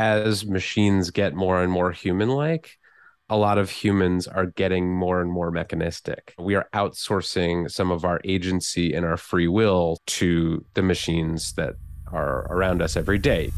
as machines get more and more human like, a lot of humans are getting more and more mechanistic. We are outsourcing some of our agency and our free will to the machines that are around us every day.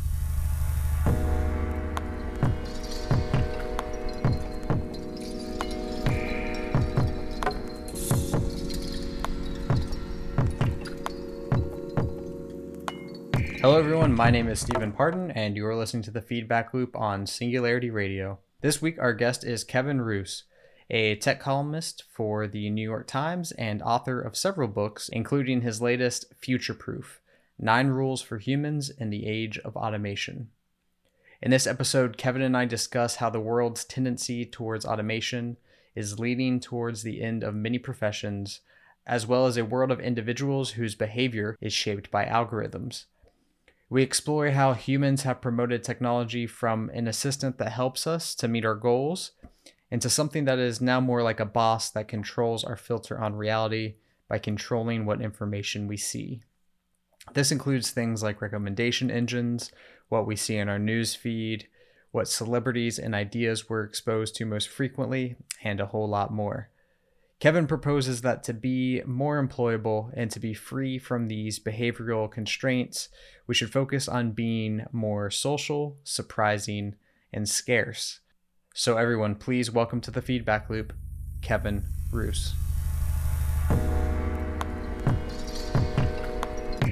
Everyone. My name is Steven Parton, and you are listening to the Feedback Loop on Singularity Radio. This week, our guest is Kevin Roose, a tech columnist for the New York Times and author of several books, including his latest, Future Proof Nine Rules for Humans in the Age of Automation. In this episode, Kevin and I discuss how the world's tendency towards automation is leading towards the end of many professions, as well as a world of individuals whose behavior is shaped by algorithms. We explore how humans have promoted technology from an assistant that helps us to meet our goals into something that is now more like a boss that controls our filter on reality by controlling what information we see. This includes things like recommendation engines, what we see in our news feed, what celebrities and ideas we're exposed to most frequently, and a whole lot more. Kevin proposes that to be more employable and to be free from these behavioral constraints, we should focus on being more social, surprising, and scarce. So, everyone, please welcome to the feedback loop, Kevin Roose.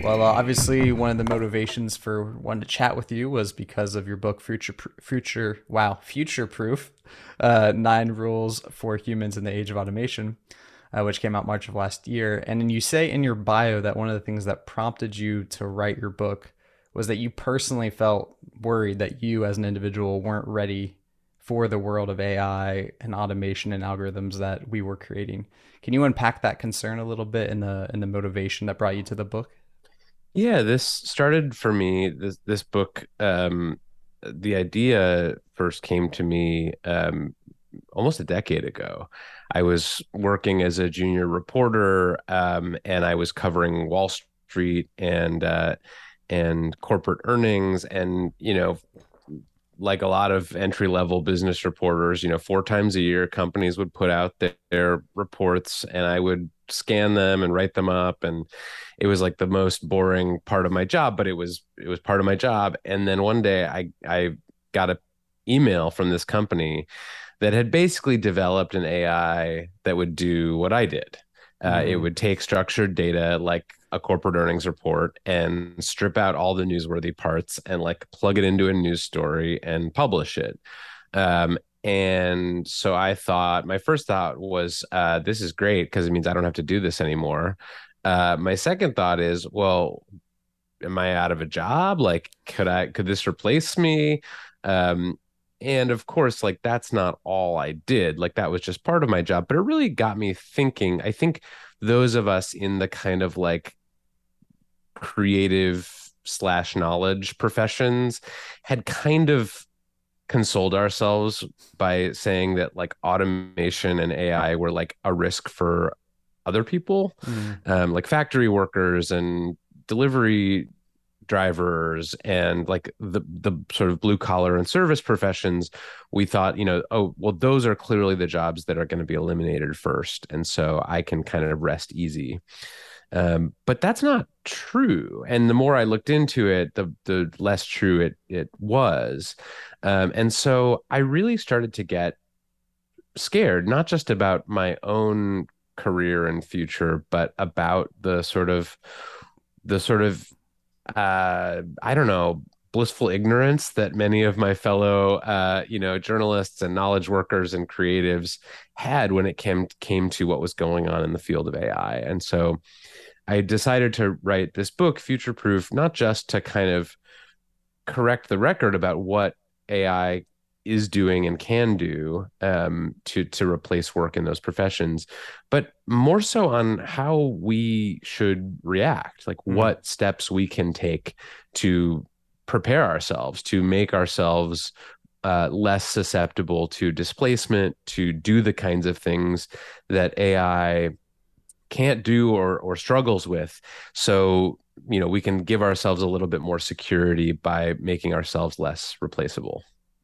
Well, uh, obviously, one of the motivations for wanting to chat with you was because of your book, Future, Future, wow, Future Proof, uh, Nine Rules for Humans in the Age of Automation, uh, which came out March of last year. And you say in your bio that one of the things that prompted you to write your book was that you personally felt worried that you, as an individual, weren't ready for the world of AI and automation and algorithms that we were creating. Can you unpack that concern a little bit in the in the motivation that brought you to the book? Yeah, this started for me. This this book, um, the idea first came to me um, almost a decade ago. I was working as a junior reporter, um, and I was covering Wall Street and uh, and corporate earnings, and you know, like a lot of entry level business reporters, you know, four times a year, companies would put out their, their reports, and I would scan them and write them up and it was like the most boring part of my job but it was it was part of my job. And then one day i i got a email from this company that had basically developed an ai that would do what i did. Uh, mm. it would take structured data like a corporate earnings report and strip out all the newsworthy parts and like plug it into a news story and publish it. Um, and so I thought my first thought was, uh, this is great because it means I don't have to do this anymore. Uh, my second thought is, well, am I out of a job? Like, could I could this replace me? Um, and of course, like that's not all I did. Like that was just part of my job, but it really got me thinking. I think those of us in the kind of like creative slash knowledge professions had kind of consoled ourselves by saying that like automation and AI were like a risk for other people, mm. um, like factory workers and delivery drivers and like the the sort of blue collar and service professions we thought you know oh well those are clearly the jobs that are going to be eliminated first and so i can kind of rest easy um, but that's not true. And the more I looked into it, the the less true it it was. Um, and so I really started to get scared, not just about my own career and future, but about the sort of the sort of uh, I don't know blissful ignorance that many of my fellow uh, you know journalists and knowledge workers and creatives had when it came came to what was going on in the field of AI. And so I decided to write this book, Future Proof, not just to kind of correct the record about what AI is doing and can do um, to to replace work in those professions, but more so on how we should react, like mm-hmm. what steps we can take to prepare ourselves to make ourselves uh, less susceptible to displacement, to do the kinds of things that AI can't do or or struggles with so you know we can give ourselves a little bit more security by making ourselves less replaceable.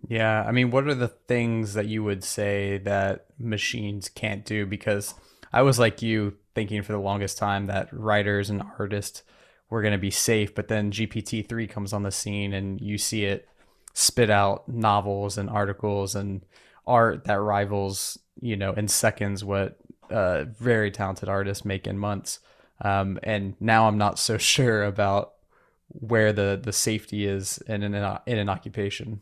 Yeah i mean what are the things that you would say that machines can't do? Because i was like you thinking for the longest time that writers and artists were going to be safe but then gpt-3 comes on the scene and you see it spit out novels and articles and art that rivals you know in seconds what uh, very talented artists make in months um, and now I'm not so sure about where the the safety is in an in an occupation.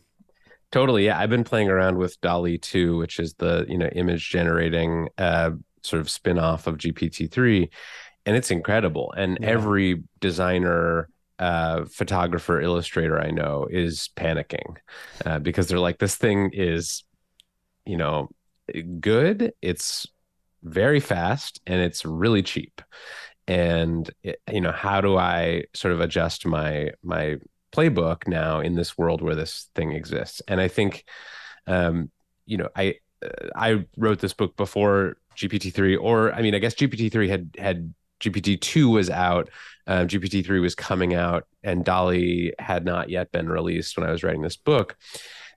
Totally, yeah. I've been playing around with DALL-E 2, which is the you know image generating uh, sort of spin off of GPT three, and it's incredible. And yeah. every designer, uh, photographer, illustrator I know is panicking uh, because they're like, this thing is, you know, good. It's very fast and it's really cheap and you know how do i sort of adjust my my playbook now in this world where this thing exists? And i think um you know i i wrote this book before gpt-3 or i mean i guess gpt-3 had had gpt-2 was out um, gpt-3 was coming out and DALL-E had not yet been released when i was writing this book.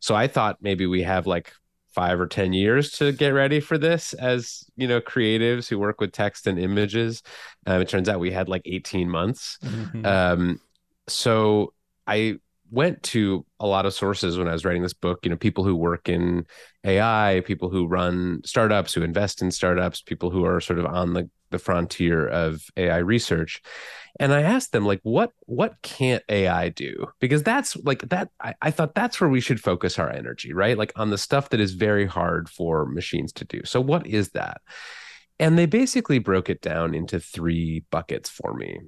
So i thought maybe we have like five or ten years to get ready for this as you know creatives who work with text and images um, it turns out we had like 18 months mm-hmm. um, so i went to a lot of sources when i was writing this book you know people who work in ai people who run startups who invest in startups people who are sort of on the the frontier of ai research. And i asked them like what what can't ai do? Because that's like that I, I, thought that's where we should focus our energy right? Like on the stuff that is very hard for machines to do. So what is that? And they basically broke it down into three buckets for me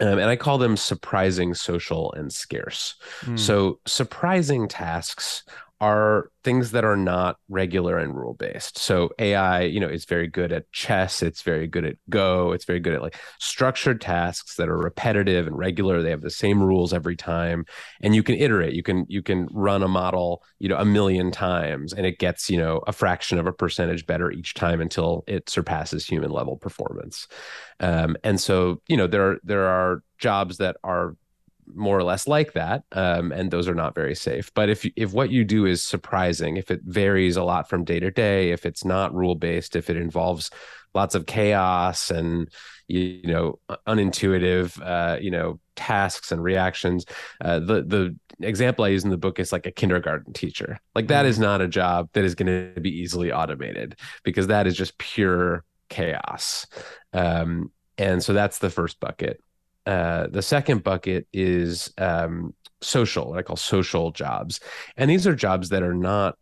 um, and I call them surprising, social, and scarce. Mm. So, surprising tasks are things that are not regular and rule based. So AI, you know, is very good at chess, it's very good at go, it's very good at like structured tasks that are repetitive and regular. They have the same rules every time and you can iterate. You can you can run a model, you know, a million times and it gets, you know, a fraction of a percentage better each time until it surpasses human level performance. Um, and so, you know, there are there are jobs that are more or less like that um, and those are not very safe. But if if what you do is surprising if it varies a lot from day to day if it's not rule based if it involves lots of chaos and you, know unintuitive uh, you know tasks and reactions uh, the the example i use in the book is like a kindergarten teacher. Like that is mm-hmm. not a job that is going to be easily automated because that is just pure chaos. Um, and so that's the first bucket uh, the second bucket is um, social, what I call social jobs. And these are jobs that are not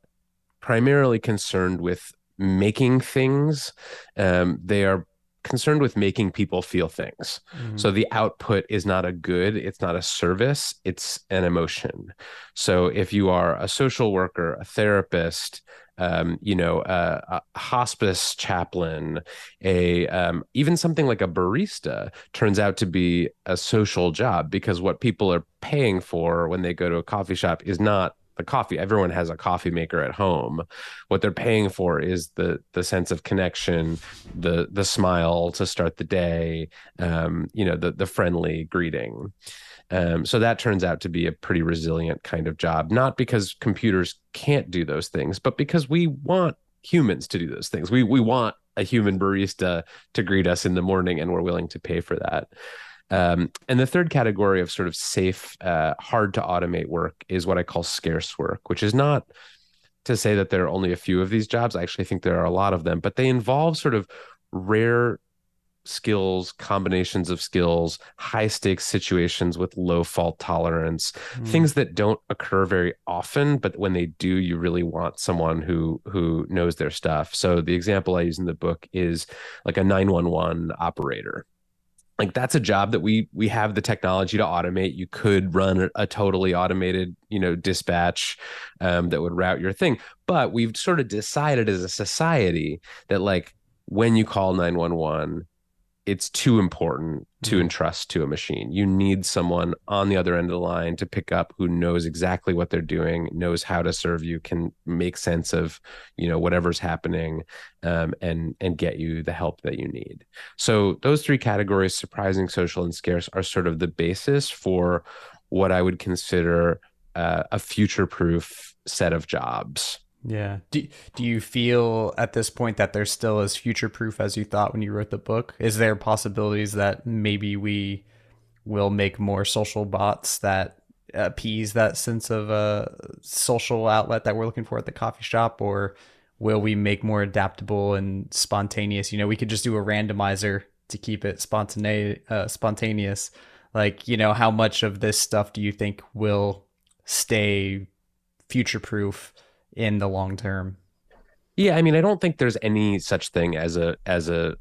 primarily concerned with making things. Um, they are concerned with making people feel things. Mm-hmm. So the output is not a good, it's not a service, it's an emotion. So if you are a social worker, a therapist, um, you know, a, a, hospice chaplain, a um, even something like a barista turns out to be a social job because what people are paying for when they go to a coffee shop is not the coffee everyone has a coffee maker at home what they're paying for is the the sense of connection the the smile to start the day um, you know the the friendly greeting um, so that turns out to be a pretty resilient kind of job, not because computers can't do those things, but because we want humans to do those things. We we want a human barista to greet us in the morning, and we're willing to pay for that. Um, and the third category of sort of safe, uh, hard to automate work is what I call scarce work, which is not to say that there are only a few of these jobs. I actually think there are a lot of them, but they involve sort of rare skills, combinations of skills, high stakes situations with low fault tolerance, mm. things that don't occur very often, but when they do, you really want someone who who knows their stuff. So the example I use in the book is like a 911 operator. Like that's a job that we we have the technology to automate. You could run a, totally automated, you know, dispatch um, that would route your thing. But we've sort of decided as a society that like when you call 911 it's too important to Mhm. entrust to a machine. You need someone on the other end of the line to pick up who knows exactly what they're doing, knows how to serve you, can make sense of you know whatever's happening, um, and and get you the help that you need. So those three categories, surprising, social, and scarce, are sort of the basis for what I would consider uh, a future-proof set of jobs. Yeah. Do do you feel at this point that they're still as future proof as you thought when you wrote the book? Is there possibilities that maybe we will make more social bots that appease that sense of a social outlet that we're looking for at the coffee shop or will we make more adaptable and spontaneous? You know, we could just do a randomizer to keep it spontaneous uh, spontaneous. Like, you know, how much of this stuff do you think will stay future proof in the long term. Yeah, I mean, I don't think there's any such thing as a as a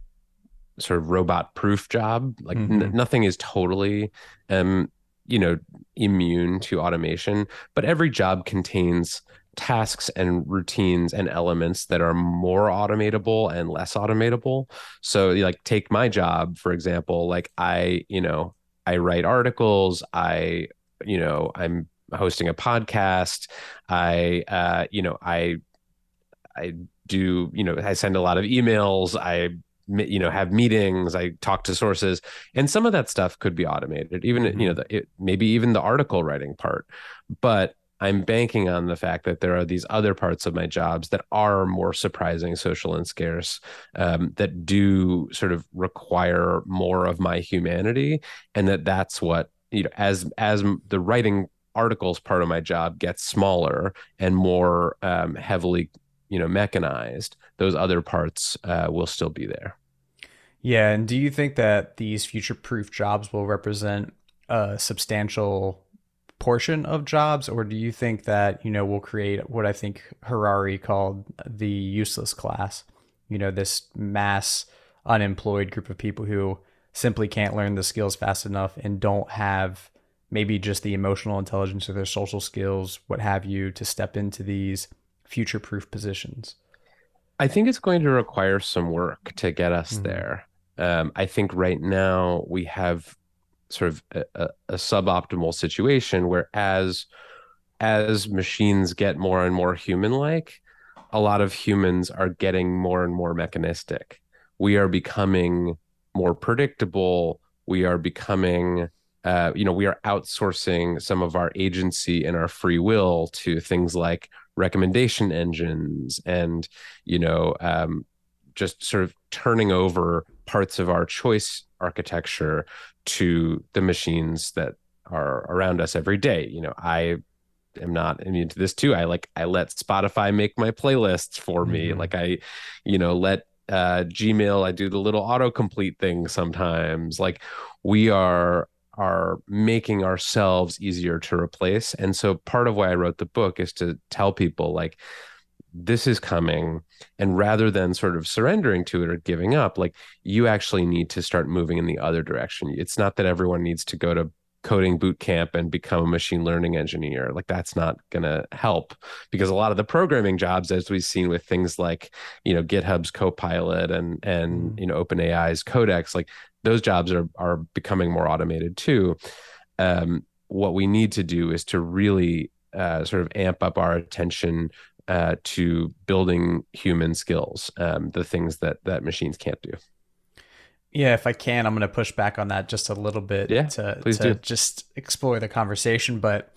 sort of robot proof job. Like Mhm. n- nothing is totally um you know immune to automation, but every job contains tasks and routines and elements that are more automatable and less automatable. So like take my job for example, like I, you know, I write articles, I you know, I'm hosting a podcast, I uh you know, I I do, you know, I send a lot of emails. I, you know, have meetings. I talk to sources, and some of that stuff could be automated. Even, Mhm. you know, the, it, maybe even the article writing part. But I'm banking on the fact that there are these other parts of my jobs that are more surprising, social, and scarce, um, that do sort of require more of my humanity, and that that's what you know, as as the writing articles part of my job gets smaller and more um, heavily you know mechanized those other parts uh, will still be there Yeah, and do you think that these future proof jobs will represent a substantial portion of jobs, or do you think that, you know, we'll create what I think Harari called the useless class? You know, this mass unemployed group of people who simply can't learn the skills fast enough and don't have maybe just the emotional intelligence or their social skills, what have you, to step into these future proof positions. i think it's going to require some work to get us Mhm. there um, i think right now we have sort of a, a, a suboptimal situation where as as machines get more and more human like a lot of humans are getting more and more mechanistic we are becoming more predictable we are becoming uh, you know we are outsourcing some of our agency and our free will to things like recommendation engines and you know um, just sort of turning over parts of our choice architecture to the machines that are around us every day. You know i am not immune to this too. I like i let spotify make my playlists for me. Mhm. like i you know let uh gmail i do the little autocomplete thing sometimes. Like we are are making ourselves easier to replace. And so part of why i wrote the book is to tell people like this is coming. And rather than sort of surrendering to it or giving up like you actually need to start moving in the other direction. It's not that everyone needs to go to coding boot camp and become a machine learning engineer. Like that's not going to help. Because a lot of the programming jobs as we've seen with things like you know github's copilot and and Mm. you know openai's codex like those jobs are are becoming more automated too um, what we need to do is to really uh, sort of amp up our attention uh, to building human skills, um, the things that that machines can't do. Yeah, if I can, I'm going to push back on that just a little bit Yeah, to please to do. just explore the conversation. But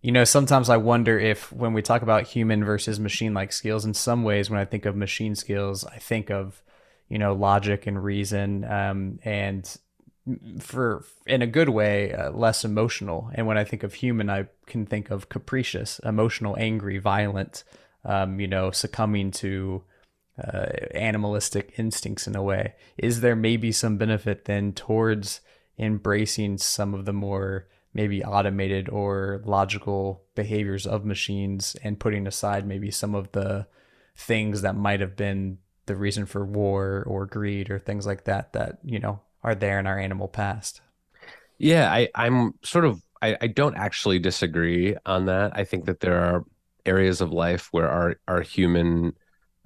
you know, sometimes I wonder if when we talk about human versus machine like skills, in some ways, when I think of machine skills, I think of you know logic and reason, um, and for in a good way, uh, less emotional. And when I think of human, I can think of capricious, emotional, angry, violent. Um, you know, succumbing to uh, animalistic instincts in a way. Is there maybe some benefit then towards embracing some of the more maybe automated or logical behaviors of machines and putting aside maybe some of the things that might have been the reason for war or greed or things like that that you know are there in our animal past Yeah, I, I'm sort of I, I don't actually disagree on that. I think that there are areas of life where our our human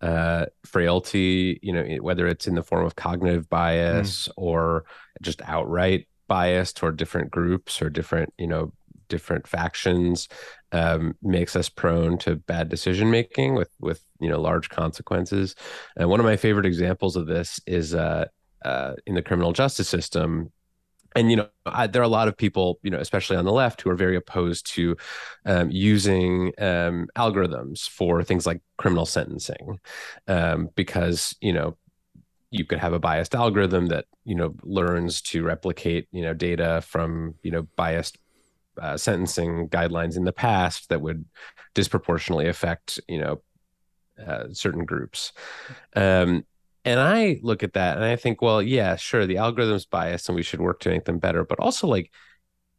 uh, frailty, you know, whether it's in the form of cognitive bias mm. or just outright bias toward different groups or different, you know, different factions, um, makes us prone to bad decision making with with you know large consequences. And one of my favorite examples of this is uh, uh, in the criminal justice system and you know I, there are a lot of people you know especially on the left who are very opposed to um, using um, algorithms for things like criminal sentencing um, because you know you could have a biased algorithm that you know learns to replicate you know data from you know biased uh, sentencing guidelines in the past that would disproportionately affect you know uh, certain groups um, and I look at that and I think, well, yeah, sure, the algorithm's biased and we should work to make them better. But also, like,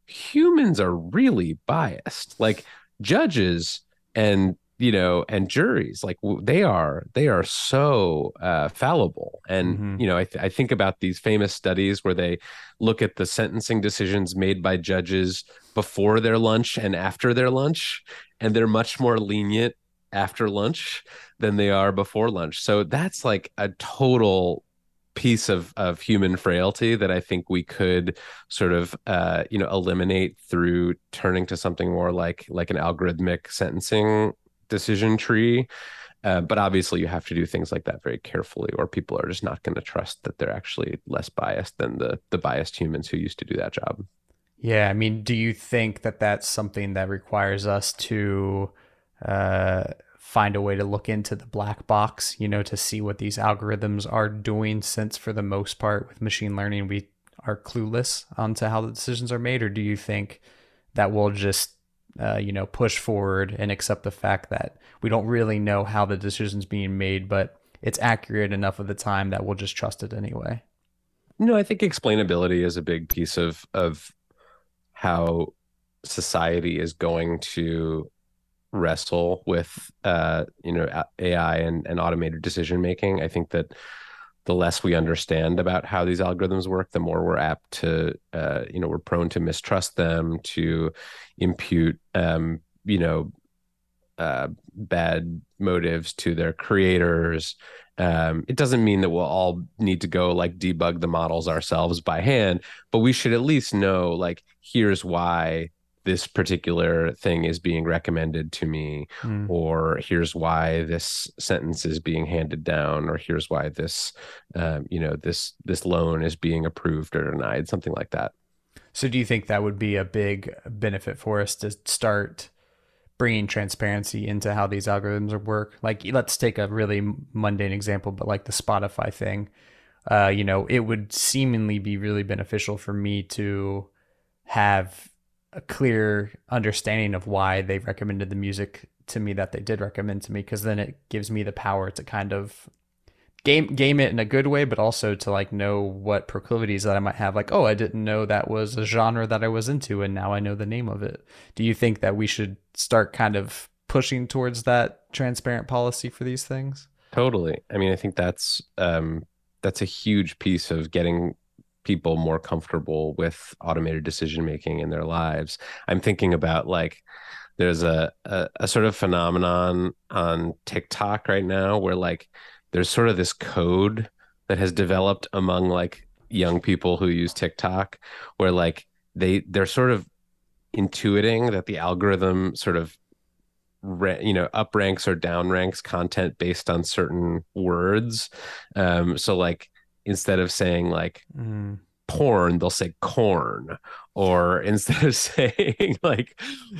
humans are really biased. Like, judges and you know and juries like they are they are so uh, fallible and mm-hmm. you know I, th- I think about these famous studies where they look at the sentencing decisions made by judges before their lunch and after their lunch and they're much more lenient after lunch than they are before lunch. So that's like a total piece of of human frailty that I think we could sort of uh, you know eliminate through turning to something more like like an algorithmic sentencing decision tree. Uh, but obviously, you have to do things like that very carefully, or people are just not going to trust that they're actually less biased than the the biased humans who used to do that job. Yeah, I mean, do you think that that's something that requires us to uh, find a way to look into the black box, you know, to see what these algorithms are doing since for the most part with machine learning we are clueless onto how the decisions are made? Or do you think that we'll just uh, you know push forward and accept the fact that we don't really know how the decision's being made but it's accurate enough of the time that we'll just trust it anyway? No i think explainability is a big piece of of how society is going to wrestle with uh, you know AI and, and automated decision making. I think that the less we understand about how these algorithms work, the more we're apt to uh, you know we're prone to mistrust them, to impute um, you know uh, bad motives to their creators. Um, it doesn't mean that we'll all need to go like debug the models ourselves by hand, but we should at least know like here's why this particular thing is being recommended to me mm. or here's why this sentence is being handed down or here's why this um, you know this this loan is being approved or denied something like that so do you think that would be a big benefit for us to start bringing transparency into how these algorithms work. Like let's take a really mundane example but like the spotify thing. Uh, you know it would seemingly be really beneficial for me to have a clear understanding of why they recommended the music to me that they did recommend to me because then it gives me the power to kind of game game it in a good way but also to like know what proclivities that I might have like oh I didn't know that was a genre that I was into and now I know the name of it. Do you think that we should start kind of pushing towards that transparent policy for these things? Totally. I mean I think that's um that's a huge piece of getting people more comfortable with automated decision making in their lives. I'm thinking about like there's a, a, a sort of phenomenon on TikTok right now where like there's sort of this code that has developed among like young people who use TikTok where like they they're sort of intuiting that the algorithm sort of you know up ranks or down ranks content based on certain words um so like instead of saying like mm. Porn, they'll say corn. Or instead of saying like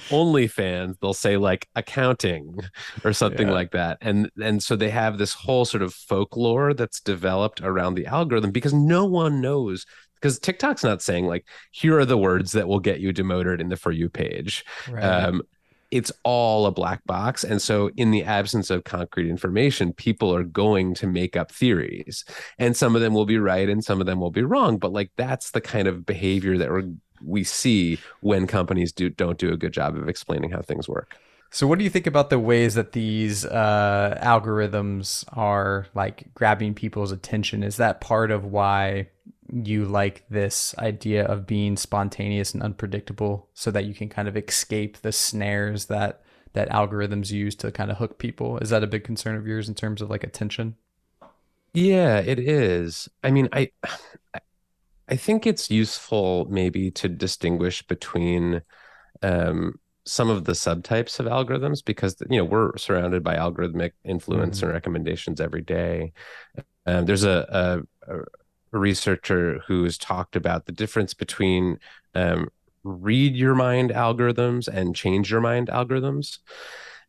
OnlyFans, they'll say like accounting or something yeah. like that. And and so they have this whole sort of folklore that's developed around the algorithm because no one knows because TikTok's not saying like here are the words that will get you demoted in the for you page. Right. Um, it's all a black box. And so, in the absence of concrete information, people are going to make up theories. And some of them will be right and some of them will be wrong. But like, that's the kind of behavior that we're, we see when companies do, don't do a good job of explaining how things work. So, what do you think about the ways that these uh, algorithms are like grabbing people's attention? Is that part of why you like this idea of being spontaneous and unpredictable so that you can kind of escape the snares that that algorithms use to kind of hook people. Is that a big concern of yours in terms of like attention? Yeah, it is. I mean, I I think it's useful maybe to distinguish between um, some of the subtypes of algorithms because you know we're surrounded by algorithmic influence mm-hmm. and recommendations every day. Um, there's a, a, a, researcher who's talked about the difference between um, read your mind algorithms and change your mind algorithms.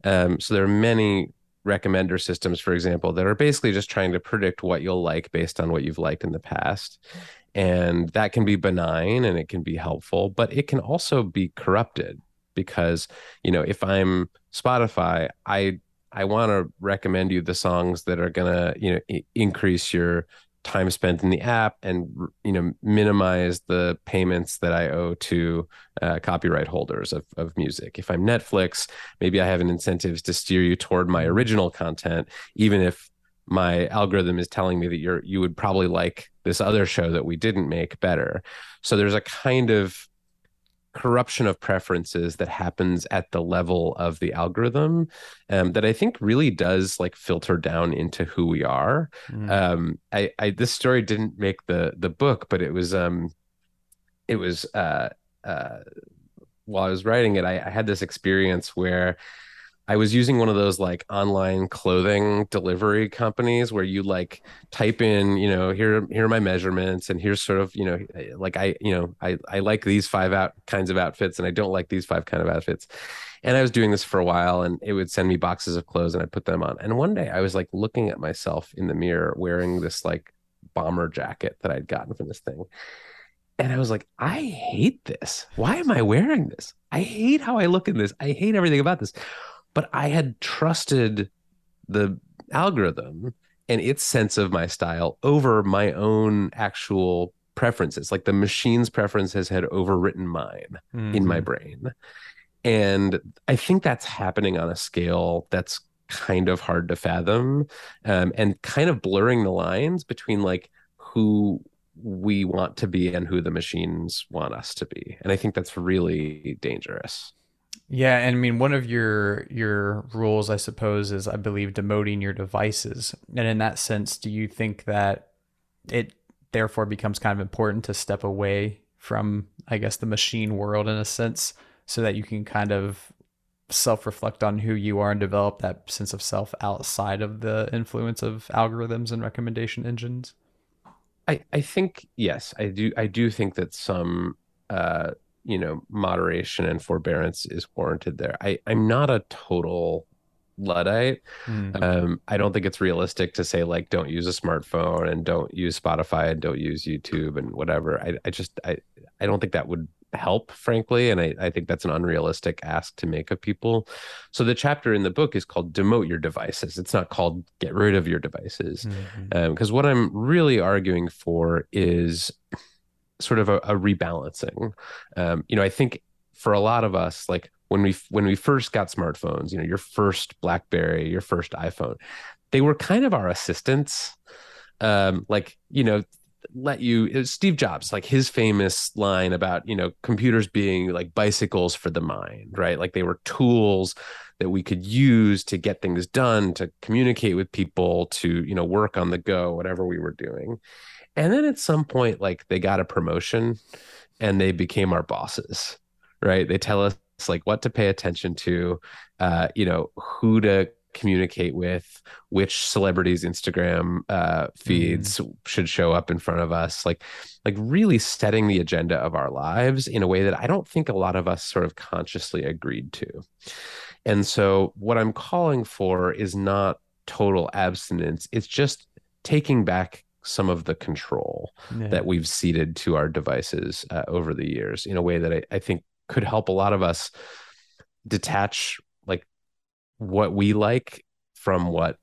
Um, so there are many recommender systems, for example, that are basically just trying to predict what you'll like based on what you've liked in the past. And that can be benign and it can be helpful, but it can also be corrupted because, you know, if I'm Spotify, I I want to recommend you the songs that are going to, you know, I- increase your time spent in the app and you know minimize the payments that I owe to uh, copyright holders of, of music. If I'm Netflix, maybe I have an incentive to steer you toward my original content, even if my algorithm is telling me that you're you would probably like this other show that we didn't make better. So there's a kind of corruption of preferences that happens at the level of the algorithm um, that I think really does like filter down into who we are. Mm. Um, I, I, this story didn't make the the book, but it was um, it was uh, uh, while I was writing it, I, I had this experience where I was using one of those like online clothing delivery companies where you like type in, you know, here here are my measurements and here's sort of, you know, eh, like I, you know, I I like these five out kinds of outfits and I don't like these five kind of outfits. And I was doing this for a while and it would send me boxes of clothes and I put them on. And one day I was like looking at myself in the mirror wearing this like bomber jacket that I'd gotten from this thing. And I was like, I hate this. Why am I wearing this? I hate how I look in this. I hate everything about this but I had trusted the algorithm and its sense of my style over my own actual preferences. Like the machine's preferences had overwritten mine mm-hmm. in my mm-hmm. brain. And I think that's happening on a scale that's kind of hard to fathom um, and kind of blurring the lines between like who we want to be and who the machines want us to be. And I think that's really dangerous. Yeah, and I mean one of your your rules, I suppose, is I believe demoting your devices. And in that sense, do you think that it therefore becomes kind of important to step away from, I guess, the machine world in a sense, so that you can kind of self-reflect on who you are and develop that sense of self outside of the influence of algorithms and recommendation engines? I, I think yes, I do I do think that some uh you know moderation and forbearance is warranted there. I i'm not a total luddite. Mm-hmm. um i don't think it's realistic to say like don't use a smartphone and don't use spotify and don't use youtube and whatever. I, I just i i don't think that would help frankly and I, I think that's an unrealistic ask to make of people. So the chapter in the book is called demote your devices. It's not called get rid of your devices. Because mm-hmm. um, what i'm really arguing for is sort of a, a rebalancing. Um, you know, I think for a lot of us, like when we when we first got smartphones, you know, your first BlackBerry, your first iPhone, they were kind of our assistants. Um, like you know, let you Steve Jobs, like his famous line about you know computers being like bicycles for the mind, right? Like they were tools that we could use to get things done, to communicate with people, to you know work on the go, whatever we were doing. And then at some point, like they got a promotion and they became our bosses, right? They tell us like what to pay attention to, uh, you know, who to communicate with, which celebrities' Instagram uh, feeds mm. should show up in front of us, like, like really setting the agenda of our lives in a way that I don't think a lot of us sort of consciously agreed to. And so, what I'm calling for is not total abstinence; it's just taking back some of the control yeah. that we've ceded to our devices uh, over the years in a way that I, I think could help a lot of us detach like what we like from what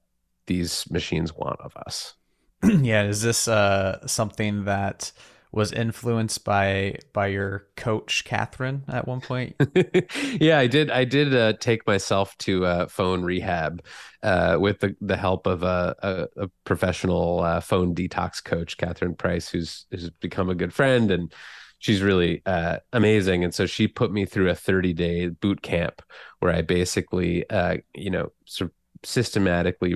these machines want of us. yeah, is this uh, something that was influenced by by your coach Catherine at one point. yeah, I did. I did uh, take myself to uh, phone rehab uh, with the, the help of a, a, a professional uh, phone detox coach, Catherine Price, who's who's become a good friend and she's really uh, amazing. And so she put me through a 30 day boot camp where I basically, uh, you know, sort of systematically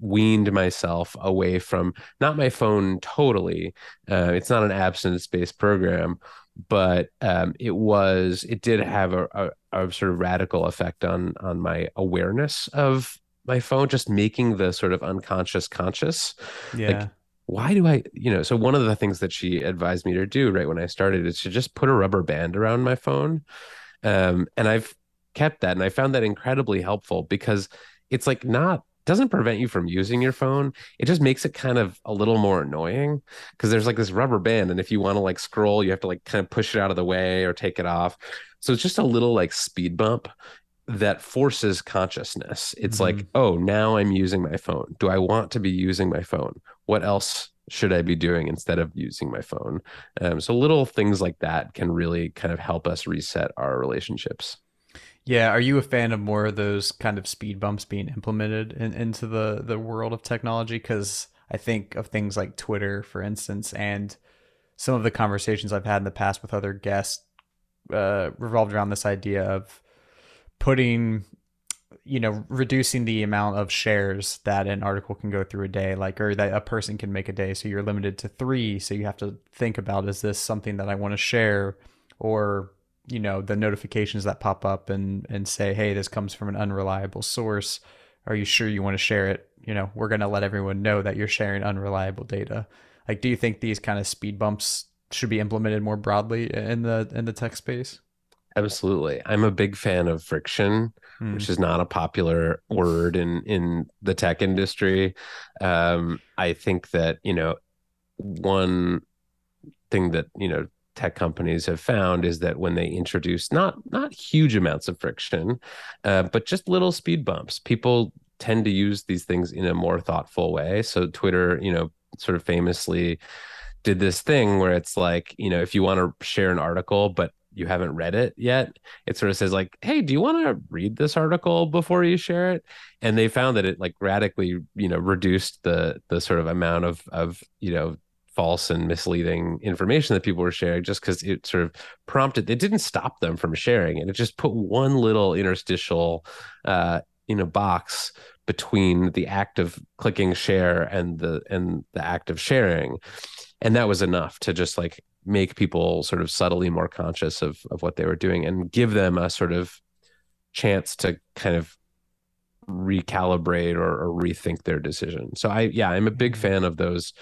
weaned myself away from not my phone totally. Uh, it's not an abstinence based program, but um, it was it did have a, a, a, sort of radical effect on on my awareness of my phone, just making the sort of unconscious conscious. Yeah. Like, why do I, you know, so one of the things that she advised me to do right when I started is to just put a rubber band around my phone. Um, and I've kept that and I found that incredibly helpful because it's like not doesn't prevent you from using your phone. It just makes it kind of a little more annoying because there's like this rubber band. And if you want to like scroll, you have to like kind of push it out of the way or take it off. So it's just a little like speed bump that forces consciousness. It's mm-hmm. like, oh, now I'm using my phone. Do I want to be using my phone? What else should I be doing instead of using my phone? Um, so little things like that can really kind of help us reset our relationships. Yeah, are you a fan of more of those kind of speed bumps being implemented in, into the the world of technology? Because I think of things like Twitter, for instance, and some of the conversations I've had in the past with other guests uh, revolved around this idea of putting you know reducing the amount of shares that an article can go through a day like or that a person can make a day so you're limited to 3 so you have to think about is this something that I want to share or you know the notifications that pop up and and say hey this comes from an unreliable source are you sure you want to share it you know we're going to let everyone know that you're sharing unreliable data like do you think these kind of speed bumps should be implemented more broadly in the in the tech space Absolutely. I'm a big fan of friction, mm. which is not a popular word in in the tech industry. Um, I think that, you know, one thing that, you know, tech companies have found is that when they introduce not not huge amounts of friction, uh, but just little speed bumps, people tend to use these things in a more thoughtful way. So Twitter, you know, sort of famously did this thing where it's like, you know, if you want to share an article, but you haven't read it yet, it sort of says like, "Hey, do you want to read this article before you share it?" And they found that it like radically, you know, reduced the the sort of amount of of you know false and misleading information that people were sharing just because it sort of prompted it didn't stop them from sharing it it just put one little interstitial uh you know box between the act of clicking share and the and the act of sharing and that was enough to just like make people sort of subtly more conscious of of what they were doing and give them a sort of chance to kind of recalibrate or, or rethink their decision. So I yeah, I'm a big mm-hmm. fan of those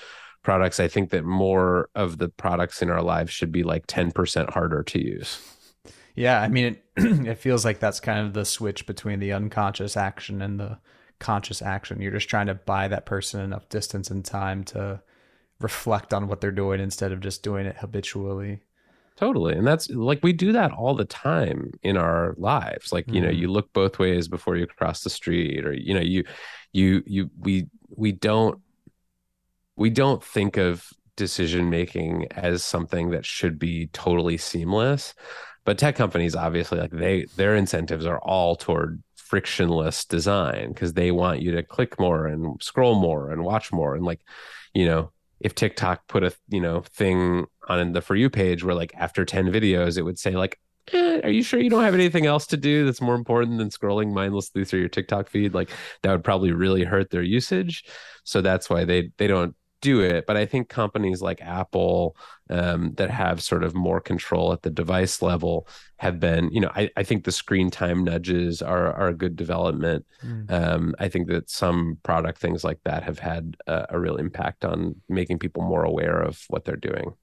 products. I think that more of the products in our lives should be like 10% harder to use. Yeah, I mean it it feels like that's kind of the switch between the unconscious action and the conscious action. You're just trying to buy that person enough distance and time to reflect on what they're doing instead of just doing it habitually. Totally. And that's like we do that all the time in our lives. Like, mm-hmm. you know, mm-hmm. you look both ways before you cross the street or you know, you you you we we don't we don't think of decision making as something that should be totally seamless. But tech companies obviously like they their incentives are all toward frictionless design because they want you to click more and scroll more and watch more and like, you know, if TikTok put a you know thing on the for you page where like after 10 videos it would say like eh, are you sure you don't have anything else to do that's more important than scrolling mindlessly through your TikTok feed like that would probably really hurt their usage so that's why they they don't do it. But I think companies like Apple um, that have sort of more control at the device level have been, you know, I, I think the screen time nudges are, are a good development. Mm. Um, I think that some product things like that have had a, a real impact on making people more aware of what they're doing.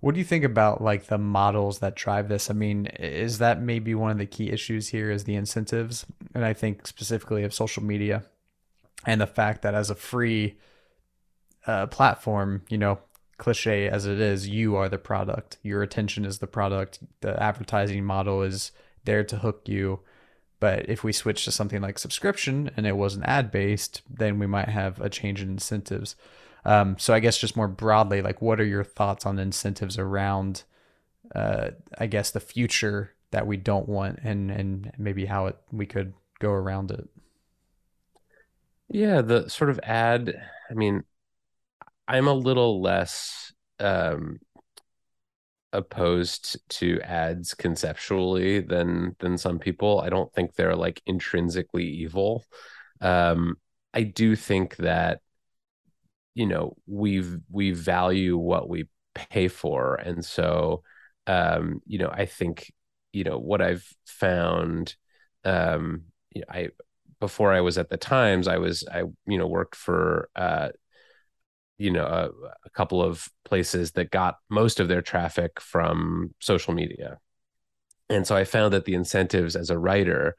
What do you think about like the models that drive this? I mean, is that maybe one of the key issues here is the incentives? And I think specifically of social media and the fact that as a free uh, platform, you know, cliche as it is, you are the product. Your attention is the product. The advertising model is there to hook you. But if we switch to something like subscription and it wasn't ad based, then we might have a change in incentives. Um, so I guess just more broadly, like what are your thoughts on incentives around, uh, I guess the future that we don't want and and maybe how it we could go around it. Yeah, the sort of ad. I mean, I'm a little less um opposed to ads conceptually than than some people. I don't think they're like intrinsically evil. Um, I do think that you know we we value what we pay for, and so um, you know I think you know what I've found. Um, I before I was at the Times, I was I you know worked for uh, you know a, a, couple of places that got most of their traffic from social media. And so i found that the incentives as a writer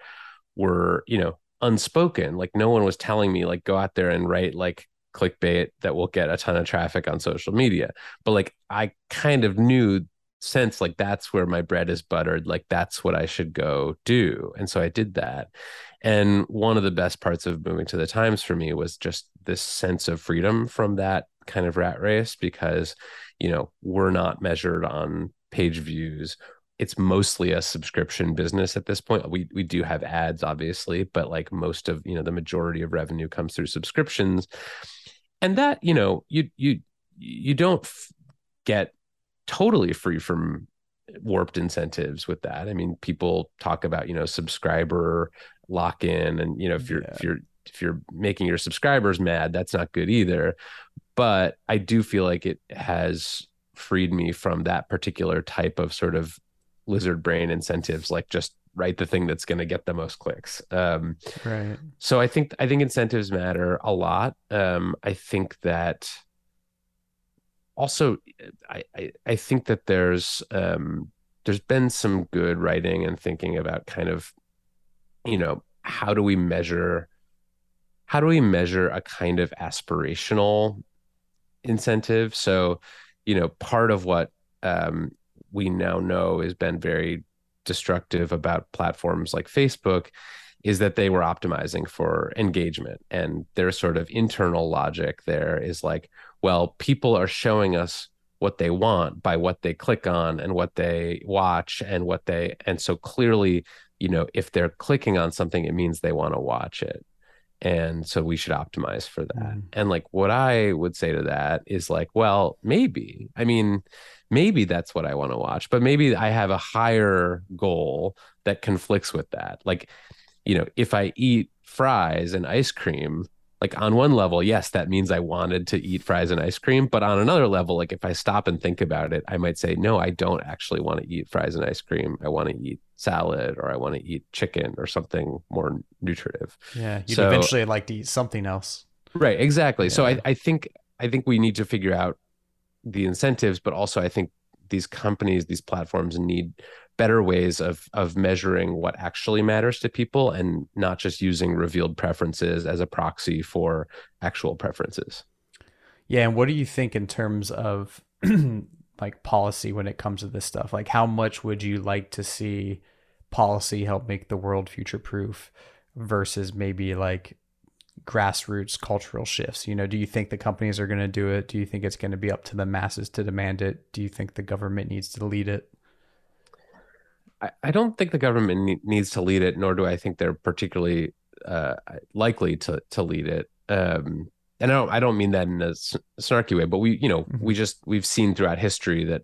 were you know unspoken. Like no one was telling me like go out there and write like clickbait that will get a ton of traffic on social media. But like i kind of knew sense like that's where my bread is buttered like that's what i should go do. And so i did that. And one of the best parts of moving to the times for me was just this sense of freedom from that kind of rat race because you know we're not measured on page views. It's mostly a subscription business at this point. We we do have ads obviously but like most of you know the majority of revenue comes through subscriptions. And that you know you you you don't f- get totally free from warped incentives with that. I mean people talk about you know subscriber lock in and you know if you're yeah. if you're if you're making your subscribers mad that's not good either but I do feel like it has freed me from that particular type of sort of lizard brain incentives, like just write the thing that's going to get the most clicks. Um, right. So I think I think incentives matter a lot. Um, I think that also I, I, I think that there's um, there's been some good writing and thinking about kind of you know how do we measure how do we measure a kind of aspirational incentive. So, you know, part of what um, we now know has been very destructive about platforms like Facebook is that they were optimizing for engagement. And their sort of internal logic there is like, well, people are showing us what they want by what they click on and what they watch and what they, and so clearly, you know, if they're clicking on something, it means they want to watch it and so we should optimize for that mm. and like what i would say to that is like well maybe i mean maybe that's what i want to watch but maybe i have a higher goal that conflicts with that like you know if i eat fries and ice cream like on one level, yes, that means I wanted to eat fries and ice cream. But on another level, like if I stop and think about it, I might say, no, I don't actually want to eat fries and ice cream. I want to eat salad or I want to eat chicken or something more nutritive. Yeah. You'd so, eventually like to eat something else. Right. Exactly. Yeah. So I, I think I think we need to figure out the incentives, but also I think these companies, these platforms need better ways of of measuring what actually matters to people and not just using revealed preferences as a proxy for actual preferences. Yeah, and what do you think in terms of like policy when it comes to this stuff? Like how much would you like to see policy help make the world future proof versus maybe like grassroots cultural shifts? You know, do you think the companies are going to do it? Do you think it's going to be up to the masses to demand it? Do you think the government needs to lead it? I, I don't think the government ne- needs to lead it, nor do I think they're particularly uh, likely to to lead it. Um, and I don't I don't mean that in a snarky way, but we you know mm-hmm. we just we've seen throughout history that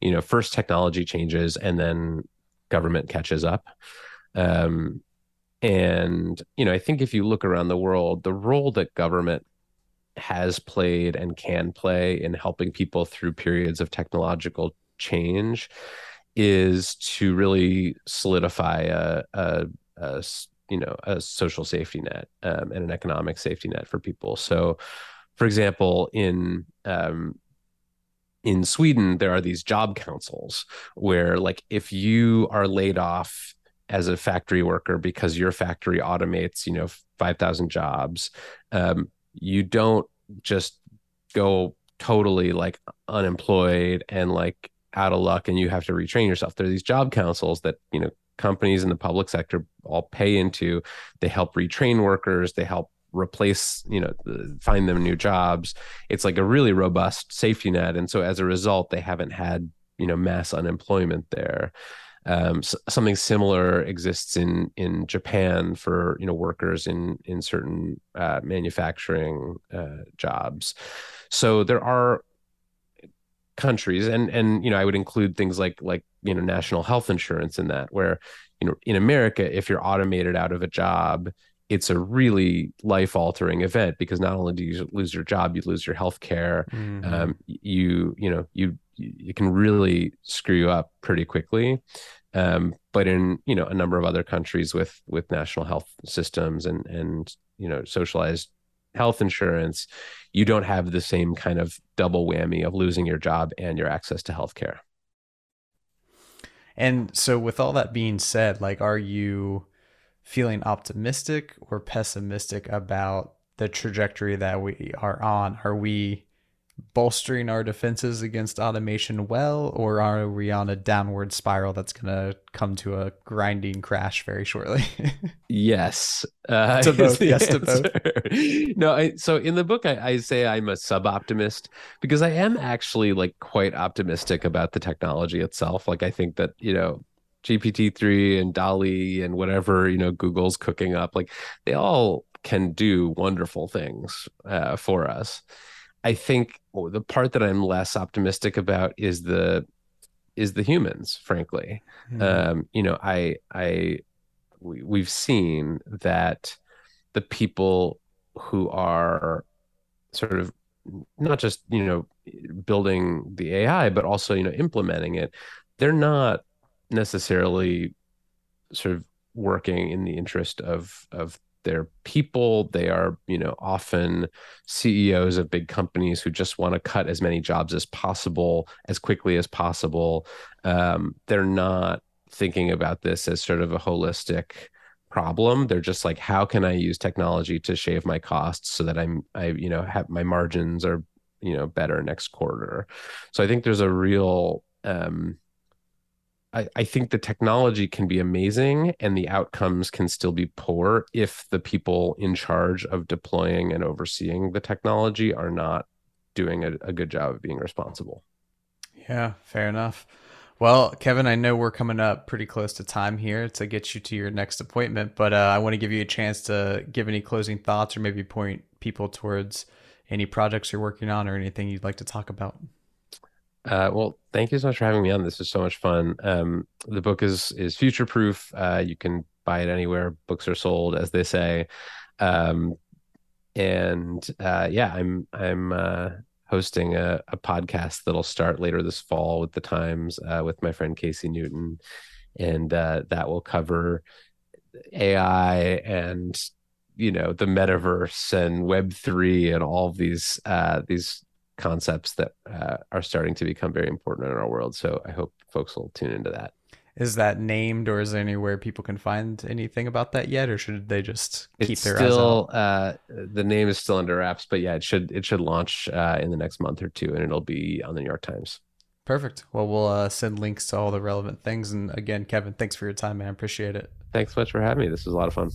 you know first technology changes and then government catches up. Um, and you know I think if you look around the world, the role that government has played and can play in helping people through periods of technological change is to really solidify a, a, a you know a social safety net um, and an economic safety net for people. So, for example, in um, in Sweden, there are these job councils where, like, if you are laid off as a factory worker because your factory automates, you know, five thousand jobs, um, you don't just go totally like unemployed and like out of luck and you have to retrain yourself. There are these job councils that, you know, companies in the public sector all pay into. They help retrain workers, they help replace, you know, find them new jobs. It's like a really robust safety net. And so as a result, they haven't had, you know, mass unemployment there. Um, so something similar exists in in Japan for you know workers in in certain uh, manufacturing uh, jobs. So there are countries and and you know i would include things like like you know national health insurance in that where you know in america if you're automated out of a job it's a really life altering event because not only do you lose your job you lose your health care mm-hmm. um, you you know you you can really screw you up pretty quickly um, but in you know a number of other countries with with national health systems and and you know socialized health insurance you don't have the same kind of double whammy of losing your job and your access to health care and so with all that being said like are you feeling optimistic or pessimistic about the trajectory that we are on? Are we bolstering our defenses against automation well, or are we on a downward spiral that's going to come to a grinding crash very shortly? yes. Uh, to both. Yes, to both. no, I, so in the book, I, I say I'm a sub optimist because I am actually like quite optimistic about the technology itself. Like, I think that, you know, GPT-3 and DALL-E and whatever, you know, Google's cooking up, like they all can do wonderful things uh, for us. I think the part that I'm less optimistic about is the is the humans, frankly. Mm-hmm. Um, you know, I I we, we've seen that the people who are sort of not just you know building the AI, but also you know implementing it, they're not necessarily sort of working in the interest of of their people. They are you know often ceos of big companies who just want to cut as many jobs as possible as quickly as possible. Um, they're not thinking about this as sort of a holistic problem. They're just like how can i use technology to shave my costs so that i'm i you know have my margins are you know better next quarter? So i think there's a real um I, I think the technology can be amazing and the outcomes can still be poor if the people in charge of deploying and overseeing the technology are not doing a, a good job of being responsible. Yeah, fair enough. Well, Kevin, I know we're coming up pretty close to time here to get you to your next appointment, but uh, I want to give you a chance to give any closing thoughts or maybe point people towards any projects you're working on or anything you'd like to talk about. Uh, well, thank you so much for having me on. This is so much fun. Um, the book is is future proof. Uh, you can buy it anywhere books are sold, as they say. Um, and uh, yeah, I'm I'm uh, hosting a, a, podcast that'll start later this fall with the Times uh, with my friend Casey Newton, and uh, that will cover AI and you know the metaverse and Web three and all of these these concepts that uh, are starting to become very important in our world. So I hope folks will tune into that. Is that named, or is there anywhere people can find anything about that yet, or should they just keep it's their still, uh, the name is still under wraps, but yeah, it should it should launch uh, in the next month or two, and it'll be on the New York Times. Perfect. Well, we'll uh, send links to all the relevant things. And again, Kevin, thanks for your time, man. Appreciate it. Thanks so much for having me. This was a lot of fun.